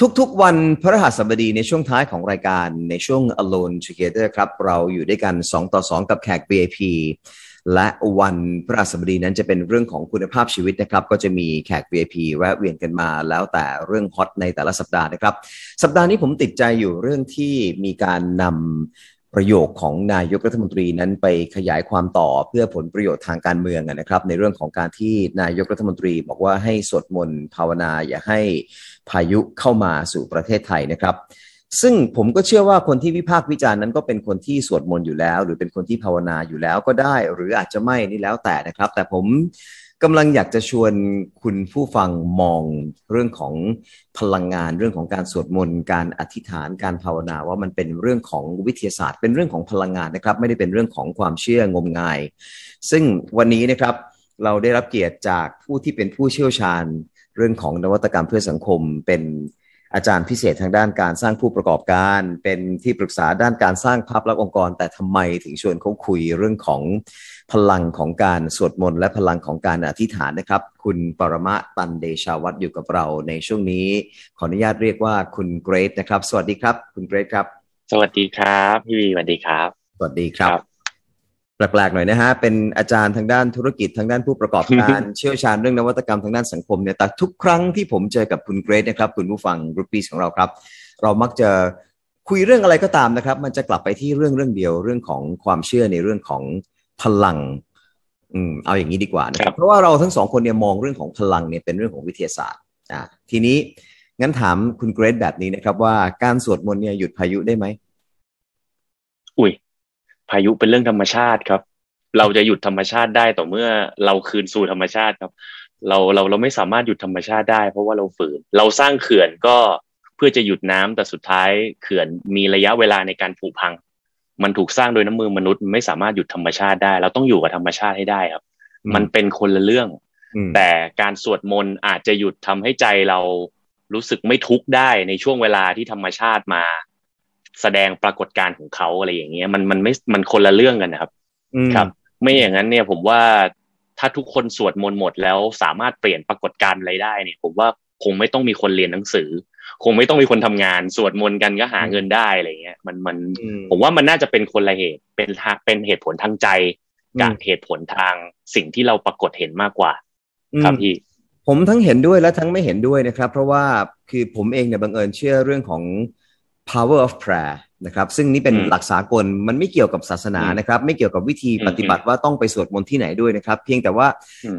ทุกๆ วันพระหัสบดีในช่วงท้ายของรายการในช่วง Alone Together ครับ เราอยู่ด้วยกัน 2 ต่อ 2 กับแขก VIP และวันพระหัสบดีนั้นจะเป็นเรื่องของคุณภาพชีวิตนะครับ ก็จะมีแขก VIP แวะเวียนกันมาแล้วแต่เรื่องฮอตในแต่ละสัปดาห์นะครับ สัปดาห์นี้ผมติดใจอยู่เรื่องที่มีการนำ ประโยคของนายกรัฐมนตรีนั้นไปขยายความต่อเพื่อผลประโยชน์ทางการเมืองนะครับ ในเรื่องของการที่นายกรัฐมนตรี บอกว่าให้สวดมนต์ภาวนาอย่าให้พายุเข้ามาสู่ประเทศไทยนะครับซึ่งผมก็เชื่อว่าคนที่วิพากษ์วิจารณ์นั้นก็เป็นคนที่สวดมนต์อยู่แล้ว หรือเป็นคนที่ภาวนาอยู่แล้วก็ได้ หรืออาจจะไม่นี่แล้วแต่นะครับ แต่ผม กำลังอยากจะชวนคุณผู้ฟังมองเรื่องของพลังงาน เรื่องของการสวดมนต์การอธิษฐานการภาวนาว่ามันเป็นเรื่องของวิทยาศาสตร์ เป็นเรื่องของพลังงานนะครับ ไม่ได้เป็นเรื่องของความเชื่องมงาย ซึ่งวันนี้นะครับเราได้รับเกียรติจากผู้ที่เป็นผู้เชี่ยวชาญ เรื่องของนวัตกรรมเพื่อสังคม เป็นอาจารย์พิเศษทางด้านการสร้างผู้ประกอบการ เป็นที่ปรึกษาด้านการสร้างภาพลักษณ์องค์กร แต่ทำไมถึงชวนเขาคุยเรื่องของ พลังของการสวดมนต์และพลังของการอธิษฐานนะครับ คุณปรมะตันเดชาวัตรอยู่กับเราในช่วงนี้ ขออนุญาตเรียกว่าคุณเกรทนะครับ สวัสดีครับ คุณเกรทครับ สวัสดีครับพี่วีสวัสดีครับ สวัสดีครับแปลกๆหน่อยนะฮะ เป็นอาจารย์ทางด้านธุรกิจทางด้านผู้ประกอบการเชี่ยวชาญเรื่องนวัตกรรมทางด้านสังคมเนี่ยแต่ทุกครั้งที่ผมเจอกับคุณเกรทนะครับ คุณผู้ฟังกรุ๊ปปีของเราครับ เรามักจะคุยเรื่องอะไรก็ตามนะครับ มันจะกลับไปที่เรื่องเรื่องเดียวเรื่องของความเชื่อในเรื่องของ พลังอืมเอาอย่างนี้ดีกว่านะครับ เพราะว่าเราทั้งสองคนเนี่ยมองเรื่องของพลังเนี่ยเป็นเรื่องของวิทยาศาสตร์อ่าทีนี้งั้นถามคุณเกรซแบบนี้นะครับว่าการสวดมนต์เนี่ยหยุดพายุได้ไหมอุ้ยพายุเป็นเรื่องธรรมชาติครับ เราจะหยุดธรรมชาติได้ต่อเมื่อเราคืนสู่ธรรมชาติครับ เราเราเราไม่สามารถหยุดธรรมชาติได้ เพราะว่าเราฝืน เราสร้างเขื่อนก็เพื่อจะหยุดน้ำแต่สุดท้ายเขื่อนมีระยะเวลาในการผุพัง มันถูกสร้างโดยน้ำมือมนุษย์ไม่สามารถหยุดธรรมชาติได้ เราต้องอยู่กับธรรมชาติให้ได้ครับ มันเป็นคนละเรื่อง แต่การสวดมนต์อาจจะหยุดทำให้ใจเรารู้สึกไม่ทุกข์ได้ในช่วงเวลาที่ธรรมชาติมา แสดงปรากฏการณ์ของเขาอะไรอย่างเงี้ยมันมันไม่มันคนละเรื่องกันนะครับครับ ไม่อย่างนั้นเนี่ยผมว่าถ้าทุกคนสวดมนต์หมดแล้วสามารถเปลี่ยนปรากฏการณ์อะไรได้เนี่ย ผมว่าคงไม่ต้องมีคนเรียนหนังสือ คงไม่ต้องมีคนทำงานสวดมนต์กันก็หาเงินได้อะไรเงี้ยมันมันผมว่ามันน่าจะเป็นคนละเหตุเป็นเป็นเหตุผลทางใจกับเหตุผลทางสิ่งที่เราปรากฏเห็นมากกว่า ครับพี่ผมทั้งเห็นด้วยและทั้งไม่เห็นด้วยนะครับ เพราะว่าคือผมเองเนี่ยบังเอิญเชื่อเรื่องของ power of prayer นะครับซึ่งนี่เป็นหลักสากลมันไม่เกี่ยวกับศาสนานะครับ ไม่เกี่ยวกับวิธีปฏิบัติว่าต้องไปสวดมนต์ที่ไหนด้วยนะครับ เพียงแต่ว่า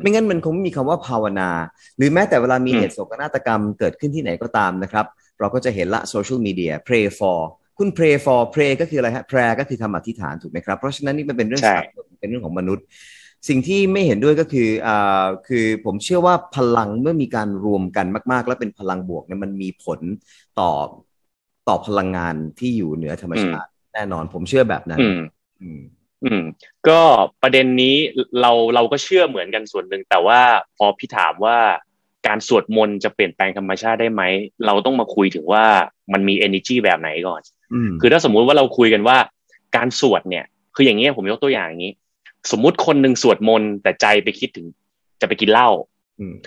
ไม่งั้นมันคงไม่มีคำว่าภาวนา หรือแม้แต่เวลามีเหตุโศกนาฏกรรมเกิดขึ้นที่ไหนก็ตามนะครับ เราก็จะเห็นละโซเชียลมีเดีย pray for คุณ pray for pray ก็คืออะไรฮะ prayer ก็คือทำอธิษฐานถูกไหมครับเพราะฉะนั้นนี่มันเป็นเรื่องสากลเป็นเรื่องของมนุษย์ สิ่งที่ไม่เห็นด้วยก็คืออ่าคือผมเชื่อว่าพลังเมื่อมีการรวมกันมาก ๆ แล้วเป็นพลังบวกเนี่ยมันมีผลต่อ ต่อพลังงานที่อยู่เหนือธรรมชาติ แน่นอนผมเชื่อแบบนั้น อืมอืมก็ประเด็นนี้เราเราก็เชื่อเหมือนกันส่วนหนึ่งแต่ว่าพอพี่ถามว่าการสวดมนต์จะเปลี่ยนแปลงธรรมชาติได้ไหม เราต้องมาคุยถึงว่ามันมี energy แบบไหนก่อน คือถ้าสมมุติว่าเราคุยกันว่า การสวดเนี่ย คืออย่างเงี้ยผมยกตัวอย่างอย่างนี้ สมมุติคนหนึ่งสวดมนต์แต่ใจไปคิดถึงจะไปกินเหล้า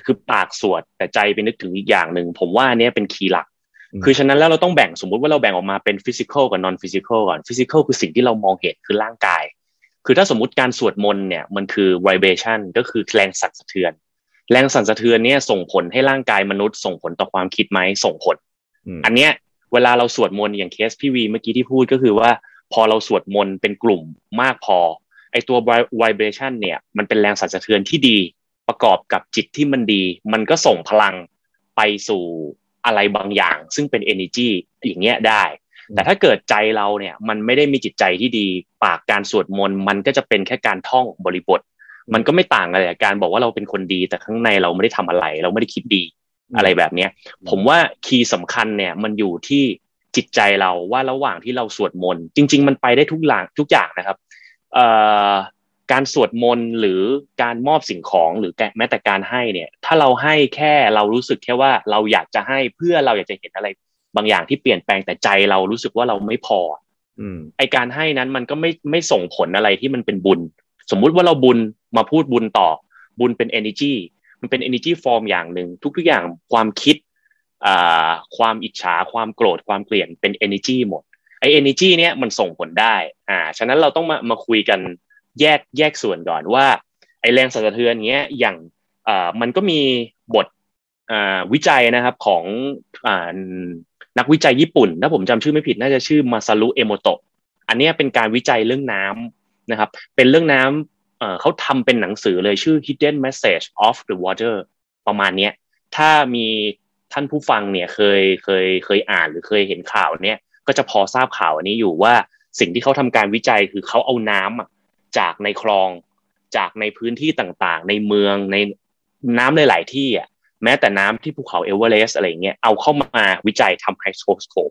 คือปากสวดแต่ใจไปนึกถึงอีกอย่างหนึ่งผมว่าอันนี้เป็น key หลัก คือฉะนั้นแล้วเราต้องแบ่งสมมุติว่าเราแบ่งออกมาเป็น physical กับ non-physical ก่อน physical คือสิ่งที่เรามองเห็นคือร่างกาย คือถ้าสมมติการสวดมนต์เนี่ยมันคือ vibration ก็คือแรงสั่นสะเทือน แรงสั่นสะเทือนเนี่ยส่งผลให้ร่างกายมนุษย์ ส่งผลต่อความคิดไหมส่งผล อันเนี้ยเวลาเราสวดมนต์อย่างเคสพี่วีเมื่อกี้ที่พูดก็คือว่า พอเราสวดมนต์เป็นกลุ่มมากพอไอตัว vibration เนี่ยมันเป็นแรงสั่นสะเทือนที่ดีประกอบกับจิตที่มันดี มันก็ส่งพลังไปสู่ อะไรบางอย่าง ซึ่งเป็น energy อย่างเงี้ยได้ แต่ถ้าเกิดใจเราเนี่ยมันไม่ได้มีจิตใจที่ดี ปากการสวดมนต์มันก็จะเป็นแค่การท่องบริบท มันก็ไม่ต่างอะไรกับการบอกว่าเราเป็นคนดี แต่ข้างในเราไม่ได้ทำอะไร เราไม่ได้คิดดีอะไรแบบเนี้ย ผมว่าคีย์สำคัญเนี่ยมันอยู่ที่จิตใจเราว่าระหว่างที่เราสวดมนต์จริง ๆ มันไปได้ทุกอย่างทุกอย่างนะครับ เอ่อ การสวดมนต์หรือการมอบสิ่งของหรือแม้แต่การให้เนี่ย ถ้าเราให้แค่เรารู้สึกแค่ว่าเราอยากจะให้เพื่อเราอยากจะเห็นอะไร บางอย่างที่เปลี่ยนแปลงแต่ใจเรารู้สึกว่าเราไม่พออืมไอการให้นั้นมันก็ไม่ไม่ส่งผลอะไรที่มันเป็นบุญ สมมุติว่าเราบุญมาพูดบุญต่อ บุญเป็น energy มันเป็น energy form อย่างหนึ่งทุกๆอย่างความคิดความอิจฉาความโกรธความเกลียดเป็น energy หมดไอ้ energy เนี้ยมันส่งผลได้ อ่า ฉะนั้นเราต้องมามาคุยกัน แยกแยกส่วนก่อนว่าไอแรงสั่นสะเทือนเงี้ยอย่างอ่มันก็มีบทอ่วิจัยนะครับของอ่านักวิจัยญี่ปุ่นถ้าผมจำชื่อไม่ผิดน่าจะชื่อมาซารุเอโมโตะอันนี้เป็นการวิจัยเรื่องน้ำนะครับ เป็นเรื่องน้ำเขาทำเป็นหนังสือเลยชื่อ Hidden Message of the Water ประมาณนี้ถ้ามีท่านผู้ฟังเนี่ยเคยเคยเคยอ่านหรือเคยเห็นข่าวเนี่ยก็จะพอทราบข่าวอันนี้อยู่ว่าสิ่งที่เขาทำการวิจัยคือเขาเอาน้ำ จากในคลอง จากในพื้นที่ต่างๆ ในเมืองในน้ำหลายๆที่อะแม้แต่น้ำที่ภูเขาเอเวอเรสต์อะไรเงี้ยเอาเข้ามาวิจัยทำ microscope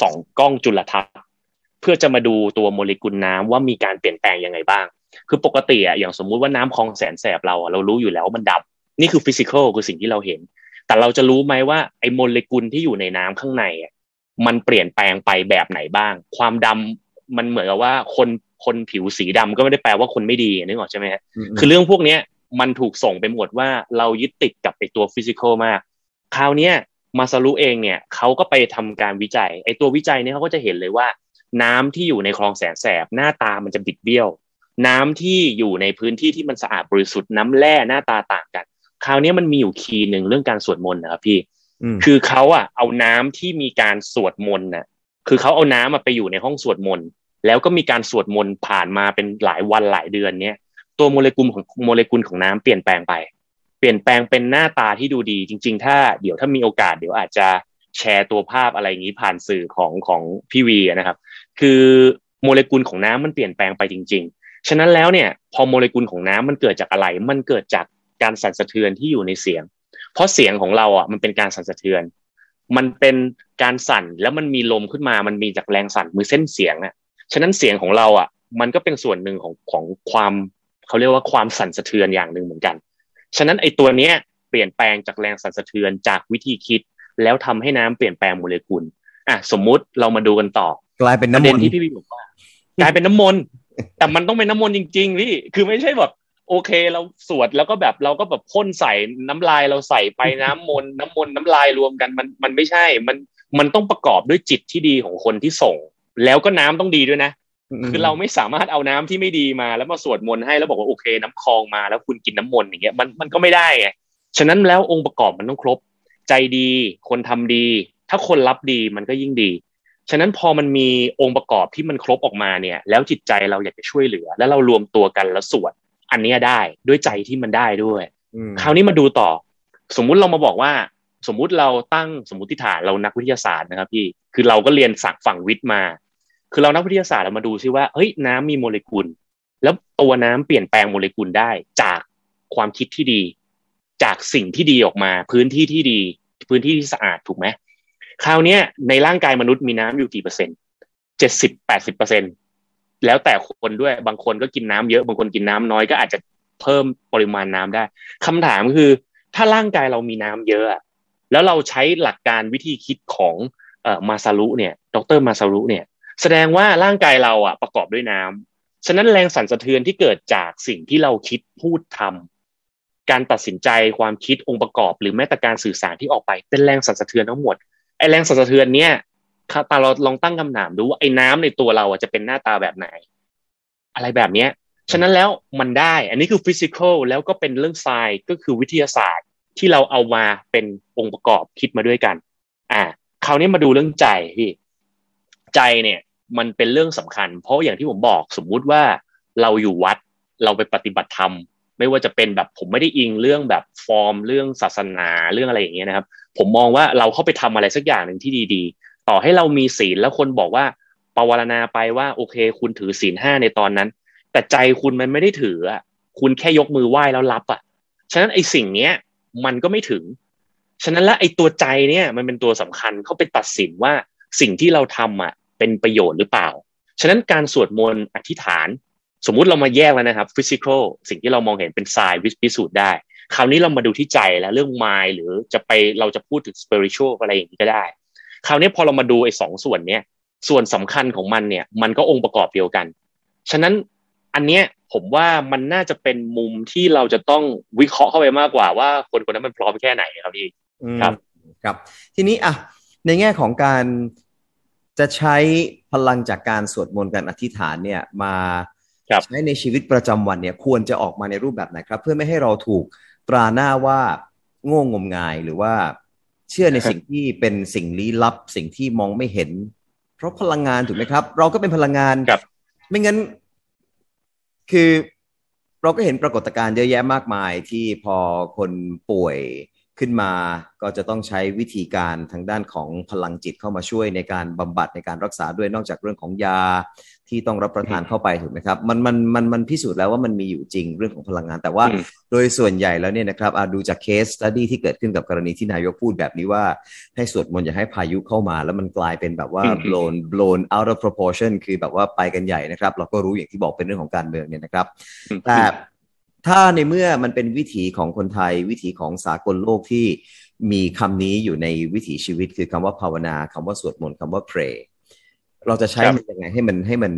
สองกล้องจุลทรรศน์เพื่อจะมาดูตัวโมเลกุลน้ำว่ามีการเปลี่ยนแปลงยังไงบ้าง คือปกติอะอย่างสมมุติว่าน้ำคลองแสนแสบเราอะเรารู้อยู่แล้วว่ามันดำนี่คือ physical คือสิ่งที่เราเห็น แต่เราจะรู้ไหมว่าไอ้โมเลกุลที่อยู่ในน้ำข้างในอะมันเปลี่ยนแปลงไปแบบไหนบ้าง ความดำมันเหมือนกับว่าคน คนผิวสีดำก็ไม่ได้แปลว่าคนไม่ดีนึกออกใช่ไหมฮะคือเรื่องพวกเนี้ยมันถูกส่งไปหมดว่าเรายึดติดกับไอตัวฟิสิกอลมาก คราวนี้มาซารุเองเนี่ยเขาก็ไปทำการวิจัยไอตัววิจัยเนี่ยเขาก็จะเห็นเลยว่า น้ำที่อยู่ในคลองแสนแสบหน้าตามันจะบิดเบี้ยว น้ำที่อยู่ในพื้นที่ที่มันสะอาดบริสุทธิ์น้ำแร่หน้าตาต่างกัน คราวนี้มันมีอยู่คีย์หนึ่งเรื่องการสวดมนต์นะครับพี่ คือเขาอะเอาน้ำที่มีการสวดมนต์น่ะคือเขาเอาน้ำมาไปอยู่ในห้องสวดมนต์ แล้วก็มีการสวดมนต์ผ่านมาเป็นหลายวันหลายเดือนเนี้ยตัวโมเลกุลของโมเลกุลของน้ำเปลี่ยนแปลงไป เปลี่ยนแปลงเป็นหน้าตาที่ดูดี จริง ๆ ถ้าเดี๋ยวถ้ามีโอกาสเดี๋ยวอาจจะแชร์ตัวภาพอะไรอย่างนี้ผ่านสื่อของของพี่วีนะครับ คือโมเลกุลของน้ำมันเปลี่ยนแปลงไปจริง ๆ ฉะนั้นแล้วเนี่ย พอโมเลกุลของน้ำมันเกิดจากอะไร มันเกิดจากการสั่นสะเทือนที่อยู่ในเสียง เพราะเสียงของเราอะมันเป็นการสั่นสะเทือน มันเป็นการสั่นแล้วมันมีลมขึ้นมา มันมีจากแรงสั่นมือเส้นเสียงอะ ฉะนั้นเสียงของเราอะ มันก็เป็นส่วนหนึ่งของของความเขาเรียกว่าความสั่นสะเทือนอย่างหนึ่งเหมือนกัน ฉะนั้นไอ้ตัวเนี้ยเปลี่ยนแปลงจากแรงสั่นสะเทือนจากวิธีคิด แล้วทำให้น้ำเปลี่ยนแปลงโมเลกุลอะสมมุติเรามาดูกันต่อ กลายเป็นน้ำมนต์ที่พี่พี่บอกว่ากลายเป็นน้ำมนต์แต่มันต้องเป็นน้ำมนต์จริง ๆ พี่คือไม่ใช่แบบโอเคเราสวดแล้วก็แบบเราก็แบบพ่นใส่น้ำลายเราใส่ไปน้ำมนต์น้ำมนต์น้ำลายรวมกันมันมันไม่ใช่ มันมันต้องประกอบด้วยจิตที่ดีของคนที่ส่ง แล้วก็น้ำต้องดีด้วยนะ คือเราไม่สามารถเอาน้ำที่ไม่ดีมา แล้วมาสวดมนต์ให้แล้วบอกว่าโอเค น้ำคลองมาแล้วคุณกินน้ำมนต์อย่างเงี้ยมันมันก็ไม่ได้ไงฉะนั้นแล้วองค์ประกอบมันต้องครบ ใจดี คนทำดี ถ้าคนรับดีมันก็ยิ่งดีฉะนั้นพอมันมีองค์ประกอบที่มันครบออกมาเนี่ย แล้วจิตใจเราอยากจะช่วยเหลือ แล้วเรารวมตัวกันแล้วสวดอันนี้ได้ด้วยใจที่มันได้ด้วย คราวนี้มาดูต่อ สมมุติเรามาบอกว่า สมมุติเราตั้งสมมติฐานเรานักวิทยาศาสตร์นะครับพี่คือเราก็เรียนสักฝั่งวิทย์มา คือเรานักวิทยาศาสตร์เรามาดูซิว่าเฮ้ยน้ำมีโมเลกุล แล้วตัวน้ำเปลี่ยนแปลงโมเลกุลได้จากความคิดที่ดี จากสิ่งที่ดีออกมา พื้นที่ที่ดี พื้นที่ที่สะอาดถูกไหมคราวนี้ในร่างกายมนุษย์มีน้ำอยู่กี่เปอร์เซ็นต์เจ็ดสิบแปดสิบเปอร์เซ็นแล้วแต่คนด้วยบางคนก็กินน้ำเยอะบางคนกินน้ำน้อยก็อาจจะเพิ่มปริมาณน้ำได้คำถามคือ ถ้าร่างกายเรามีน้ำเยอะ แล้วเราใช้หลักการวิธีคิดของเอ่อมาซารุเนี่ยดรมาซารุเนี่ยแสดงว่าร่างกายเราอะประกอบด้วยน้ำฉะนั้นแรงสั่นสะเทือนที่เกิดจากสิ่งที่เราคิดพูดทำการตัดสินใจความคิดองค์ประกอบ หรือแม้แต่การสื่อสารที่ออกไปเป็นแรงสั่นสะเทือนทั้งหมดไอแรงสั่นสะเทือนเนี้ยตาเราลองตั้งคำถามดูว่าไอ้น้ำในตัวเราจะเป็นหน้าตาแบบไหน อะไรแบบเนี้ยฉะนั้นแล้วมันได้ อันนี้คือ physical แล้วก็เป็นเรื่อง science ก็คือวิทยาศาสตร์ ที่เราเอามาเป็นองค์ประกอบคิดมาด้วยกัน อ่าคราวนี้มาดูเรื่องใจพี่ใจเนี่ย มันเป็นเรื่องสำคัญ เพราะอย่างที่ผมบอกสมมุติว่าเราอยู่วัดเราไปปฏิบัติธรรมไม่ว่าจะเป็นแบบผมไม่ได้อิงเรื่องแบบฟอร์มเรื่องศาสนาเรื่องอะไรอย่างเงี้ยนะครับ ผมมองว่าเราเข้าไปทำอะไรสักอย่างหนึ่งที่ดีๆ ต่อให้เรามีศีลแล้วคนบอกว่าปวารณาไปว่าโอเค คุณถือศีลห้าในตอนนั้น แต่ใจคุณมันไม่ได้ถืออะคุณแค่ยกมือไหว้แล้วรับอะฉะนั้นไอ้สิ่งเนี้ย มันก็ไม่ถึง ฉะนั้นแล้วไอ้ตัวใจเนี่ย มันเป็นตัวสำคัญเขาไปตัดสินว่าสิ่งที่เราทำอะเป็นประโยชน์หรือเปล่า ฉะนั้นการสวดมนต์อธิษฐาน สมมุติเรามาแยกแล้วนะครับฟิสิกอลสิ่งที่เรามองเห็นเป็นทรายวิพิสูจน์ได้ คราวนี้เรามาดูที่ใจแล้วเรื่องมายหรือจะไปเราจะพูดถึงสเปริชวลอะไรอย่างนี้ก็ได้ คราวนี้พอเรามาดูไอ้สองส่วนเนี้ยส่วนสำคัญของมันเนี่ย มันก็องค์ประกอบเดียวกัน ฉะนั้น อันเนี้ยผมว่ามันน่าจะเป็นมุมที่เราจะต้องวิเคราะห์เข้าไปมากกว่าว่าคนคนนั้นมันพร้อมแค่ไหนครับพี่ครับครับ ทีนี้อะในแง่ของการจะใช้พลังจากการสวดมนต์การอธิษฐานเนี่ยมาใช้ในชีวิตประจำวันเนี่ยควรจะออกมาในรูปแบบไหนครับ เพื่อไม่ให้เราถูกตราหน้าว่าโง่งมงายหรือว่าเชื่อในสิ่งที่เป็นสิ่งลี้ลับสิ่งที่มองไม่เห็น เพราะพลังงานถูกไหมครับ เราก็เป็นพลังงานไม่งั้น คือเราก็เห็นปรากฏการณ์เยอะแยะมากมายที่พอคนป่วย ขึ้นมาก็จะต้องใช้วิธีการทางด้านของพลังจิตเข้ามาช่วยในการบำบัดในการรักษาด้วยนอกจากเรื่องของยาที่ต้องรับประทานเข้าไปถูกไหมครับมันมันมันมันพิสูจน์แล้วว่ามันมีอยู่จริงเรื่องของพลังงาน แต่ว่าโดยส่วนใหญ่แล้วเนี่ยนะครับดูจากเคสตัดดี้ที่เกิดขึ้นกับกรณีที่นายกพูดแบบนี้ว่า ให้สวดมนต์อย่าให้พายุเข้ามา แล้วมันกลายเป็นแบบว่า blown blown out of proportion คือแบบว่าไปกันใหญ่นะครับ เราก็รู้อย่างที่บอกเป็นเรื่องของการเมืองเนี่ยนะครับแต่ ถ้าในเมื่อมันเป็นวิถีของคนไทย วิถีของสากลโลกที่มีคำนี้อยู่ในวิถีชีวิต คือคำว่าภาวนาคำว่าสวดมนต์คำว่า pray เราจะใช้มันยังไงให้มันให้มัน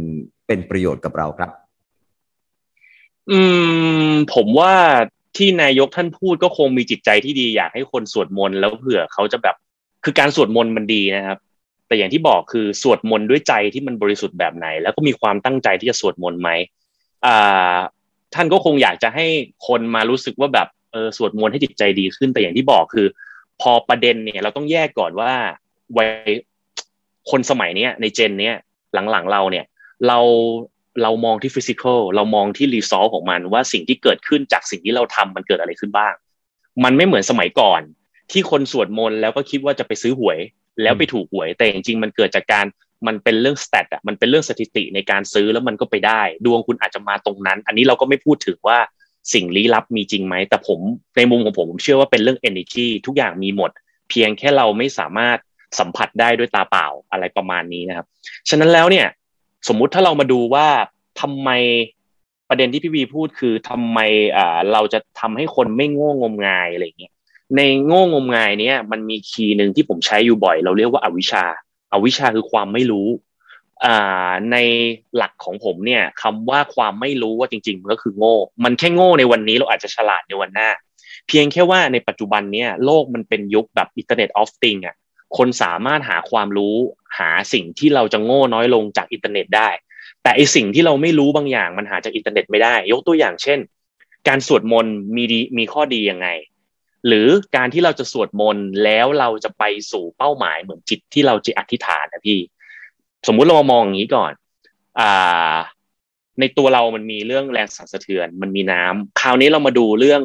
เป็นประโยชน์กับเราครับ อืม ผมว่าที่นายกท่านพูดก็คงมีจิตใจที่ดีอยากให้คนสวดมนต์แล้วเผื่อเขาจะแบบคือการสวดมนต์มันดีนะครับ แต่อย่างที่บอกคือสวดมนต์ด้วยใจที่มันบริสุทธิ์แบบไหน แล้วก็มีความตั้งใจที่จะสวดมนต์ไหมอ่า ท่านก็คงอยากจะให้คนมารู้สึกว่าแบบเออสวดมนต์ให้จิตใจดีขึ้นแต่อย่างที่บอกคือ พอประเด็นเนี่ยเราต้องแยกก่อนว่าวัยคนสมัยเนี้ยใน gen เนี้ยหลังๆเราเนี่ย เราเรามองที่ physical เรามองที่ result ของมันว่าสิ่งที่เกิดขึ้นจากสิ่งที่เราทำมันเกิดอะไรขึ้นบ้าง มันไม่เหมือนสมัยก่อน ที่คนสวดมนต์แล้วก็คิดว่าจะไปซื้อหวย แล้วไปถูกหวย แต่จริงๆมันเกิดจากการ มันเป็นเรื่อง stat อะมันเป็นเรื่องสถิติในการซื้อแล้วมันก็ไปได้ ดวงคุณอาจจะมาตรงนั้น อันนี้เราก็ไม่พูดถึงว่าสิ่งลี้ลับมีจริงไหม แต่ผมในมุมของผมผมเชื่อว่าเป็นเรื่อง energy ทุกอย่างมีหมด เพียงแค่เราไม่สามารถสัมผัสได้ด้วยตาเปล่าอะไรประมาณนี้นะครับ ฉะนั้นแล้วเนี่ย สมมุติถ้าเรามาดูว่าทำไมประเด็นที่พี่วีพูดคือทำไมอ่าเราจะทำให้คนไม่โง่งมงายอะไรเงี้ยในโง่งมงายเนี้ยมันมีคีย์หนึ่งที่ผมใช้อยู่บ่อย เราเรียกว่าอาวิชชา อาวิชชาคือความไม่รู้อ่าในหลักของผมเนี่ยคำว่าความไม่รู้ว่าจริงๆมันก็คือโง่ มันแค่โง่ในวันนี้เราอาจจะฉลาดในวันหน้า เพียงแค่ว่าในปัจจุบันเนี่ยโลกมันเป็นยุคแบบ internet of things อะคนสามารถหาความรู้หาสิ่งที่เราจะโง่น้อยลงจากอินเทอร์เน็ตได้ แต่ไอสิ่งที่เราไม่รู้บางอย่างมันหาจากอินเทอร์เน็ตไม่ได้ ยกตัวอย่างเช่น การสวดมนต์มีดีมีข้อดียังไง หรือการที่เราจะสวดมนต์แล้วเราจะไปสู่เป้าหมายเหมือนจิตที่เราจะอธิษฐานนะพี่ สมมุติเรามามองอย่างนี้ก่อน อ่า ในตัวเรามันมีเรื่องแรงสั่นสะเทือน มันมีน้ำคราวนี้เรามาดูเรื่อง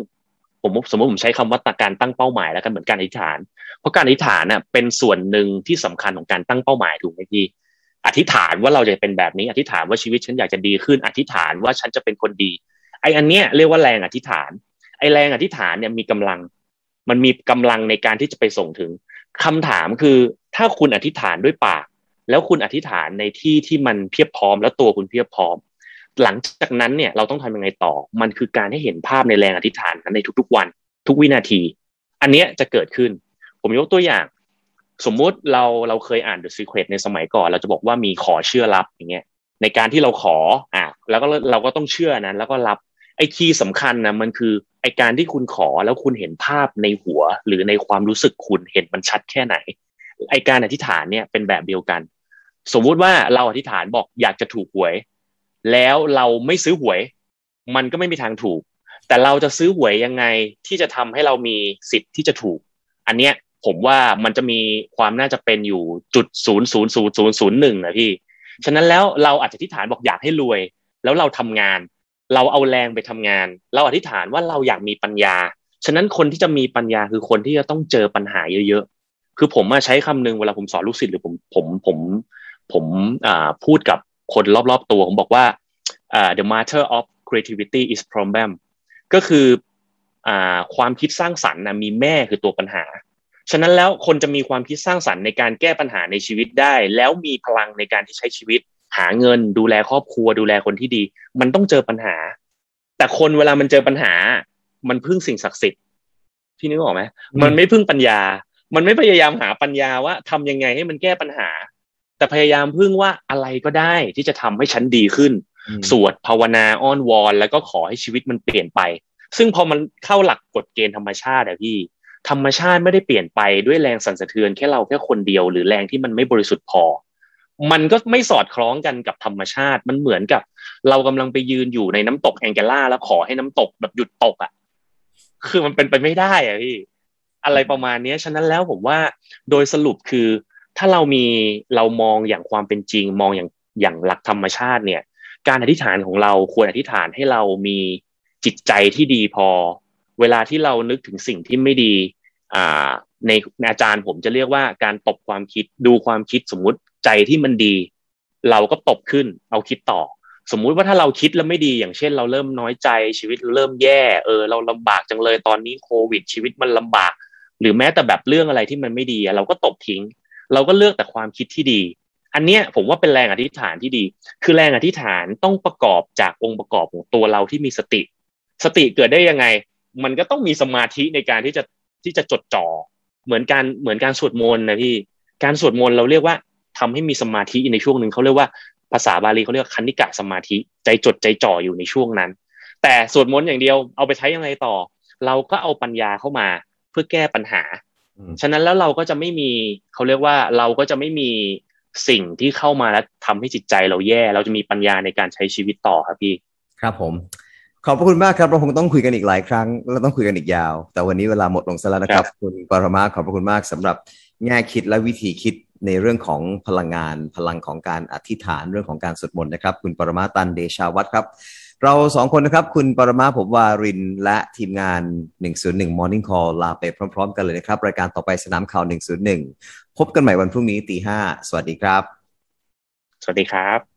ผมสมมติผมใช้คำว่าการตั้งเป้าหมายแล้วกันเหมือนการอธิษฐาน เพราะการอธิษฐานน่ะเป็นส่วนหนึ่งที่สำคัญของการตั้งเป้าหมายถูกไหมพี่อธิษฐานว่าเราจะเป็นแบบนี้ อธิษฐานว่าชีวิตฉันอยากจะดีขึ้น อธิษฐานว่าฉันจะเป็นคนดี ไออันเนี้ยเรียกว่าแรงอธิษฐาน ไอแรงอธิษฐานเนี่ยมีกำลัง มันมีกำลังในการที่จะไปส่งถึงคำถามคือถ้าคุณอธิษฐานด้วยปาก แล้วคุณอธิษฐานในที่ที่มันเพียบพร้อม แล้วตัวคุณเพียบพร้อม หลังจากนั้นเนี่ยเราต้องทำยังไงต่อ มันคือการให้เห็นภาพในแรงอธิษฐานนั้นในทุกๆวัน ทุกวินาที อันเนี้ยจะเกิดขึ้น ผมยกตัวอย่าง สมมุติเราเราเคยอ่าน The Secret ในสมัยก่อน เราจะบอกว่ามีขอเชื่อรับอย่างเงี้ยในการที่เราขออะแล้วก็เราก็ต้องเชื่อนั้น แล้วก็รับไอ้คีย์สำคัญนะมันคือ อการที่คุณขอแล้วคุณเห็นภาพในหัว หรือในความรู้สึกคุณเห็นมันชัดแค่ไหน ไอการอธิษฐานเนี่ยเป็นแบบเดียวกัน สมมุติว่าเราอธิษฐานบอกอยากจะถูกหวย แล้วเราไม่ซื้อหวย มันก็ไม่มีทางถูก แต่เราจะซื้อหวยยังไงที่จะทำให้เรามีสิทธิ์ที่จะถูก อันเนี้ยผมว่ามันจะมีความน่าจะเป็นอยู่จุดศูนย์ศูนย์ศูนย์ศูนย์ศูนย์หนึ่งนะพี่ฉะนั้นแล้วเราอาจจะอธิษฐานบอกอยากให้รวย แล้วเราทำงาน เราเอาแรงไปทำงาน เราอธิษฐานว่าเราอยากมีปัญญา ฉะนั้นคนที่จะมีปัญญาคือคนที่จะต้องเจอปัญหาเยอะๆ คือผมมาใช้คำนึงเวลาผมสอนลูกศิษย์หรือผมผมผมผมพูดกับคนรอบๆตัว ผมบอกว่า the matter of creativity is problem ก็คืออความคิดสร้างสรรค์นะมีแม่คือตัวปัญหา ฉะนั้นแล้วคนจะมีความคิดสร้างสรรค์ในการแก้ปัญหาในชีวิตได้ แล้วมีพลังในการที่ใช้ชีวิต หาเงินดูแลครอบครัวดูแลคนที่ดี มันต้องเจอปัญหา แต่คนเวลามันเจอปัญหา มันพึ่งสิ่งศักดิ์สิทธิ์พี่นึกออกไหมมันไม่พึ่งปัญญา มันไม่พยายามหาปัญญาว่าทำยังไงให้มันแก้ปัญหา แต่พยายามพึ่งว่าอะไรก็ได้ที่จะทำให้ฉันดีขึ้น สวดภาวนาอ้อนวอน แล้วก็ขอให้ชีวิตมันเปลี่ยนไป ซึ่งพอมันเข้าหลักกฎเกณฑ์ธรรมชาติอะพี่ธรรมชาติไม่ได้เปลี่ยนไปด้วยแรงสั่นสะเทือนแค่เราแค่คนเดียวหรือแรงที่มันไม่บริสุทธิ์พอ มันก็ไม่สอดคล้องกันกับธรรมชาติ มันเหมือนกับ เรากำลังไปยืนอยู่ในน้ำตกแองเกล่าแล้วขอให้น้ำตกแบบหยุดตกอะ คือมันเป็นไปไม่ได้อะพี่ อะไรประมาณนี้ฉะนั้นแล้วผมว่าโดยสรุปคือ ถ้าเรามีเรามองอย่างความเป็นจริง มองอย่างอย่างหลักธรรมชาติเนี่ย การอธิษฐานของเราควรอธิษฐานให้เรามีจิตใจที่ดีพอ เวลาที่เรานึกถึงสิ่งที่ไม่ดี อ่าในอาจารย์ผมจะเรียกว่าการตบความคิดดูความคิดสมมุติ ใจที่มันดี เราก็ตบขึ้น เอาคิดต่อ สมมุติว่าถ้าเราคิดแล้วไม่ดีอย่างเช่น เราเริ่มน้อยใจชีวิตเริ่มแย่ เออ เราลำบากจังเลยตอนนี้โควิด ชีวิตมันลำบาก หรือแม้แต่แบบเรื่องอะไรที่มันไม่ดีเราก็ตบทิ้ง เราก็เลือกแต่ความคิดที่ดี อันเนี้ยผมว่าเป็นแรงอธิษฐานที่ดี คือแรงอธิษฐานต้องประกอบจากองค์ประกอบของตัวเราที่มีสติ สติเกิดได้ยังไง มันก็ต้องมีสมาธิในการที่จะที่จะจดจ่อเหมือนการเหมือนการสวดมนต์นะพี่ การสวดมนต์เราเรียกว่า ทำให้มีสมาธิในช่วงหนึ่งเขาเรียกว่าภาษาบาลีเขาเรียกคันิกะสมาธิ ใจจดใจจ่ออยู่ในช่วงนั้น แต่สวดมนต์อย่างเดียวเอาไปใช้ยังไงต่อ เราก็เอาปัญญาเข้ามาเพื่อแก้ปัญหา ฉะนั้นแล้วเราก็จะไม่มีเขาเรียกว่าเราก็จะไม่มีสิ่งที่เข้ามาแล้วทำให้จิตใจเราแย่ เราจะมีปัญญาในการใช้ชีวิตต่อครับพี่ ครับผม ขอบพระคุณมากครับ เราคงต้องคุยกันอีกหลายครั้ง เราต้องคุยกันอีกยาว แต่วันนี้เวลาหมดลงซะแล้วนะครับ คุณปรมาขอบพระคุณมากสำหรับแง่คิดและวิธีคิด ในเรื่องของพลังงาน พลังของการอธิษฐานเรื่องของการสวดมนต์นะครับ คุณปรมาตันเดชาวัตรครับ เราสองคนนะครับ คุณปรมาผมวารินและทีมงาน 101 Morning Call ลาไปพร้อม ๆ กันเลยนะครับ รายการต่อไปสนามข่าว 101 พบกันใหม่วันพรุ่งนี้ตีห้าสวัสดีครับ สวัสดีครับ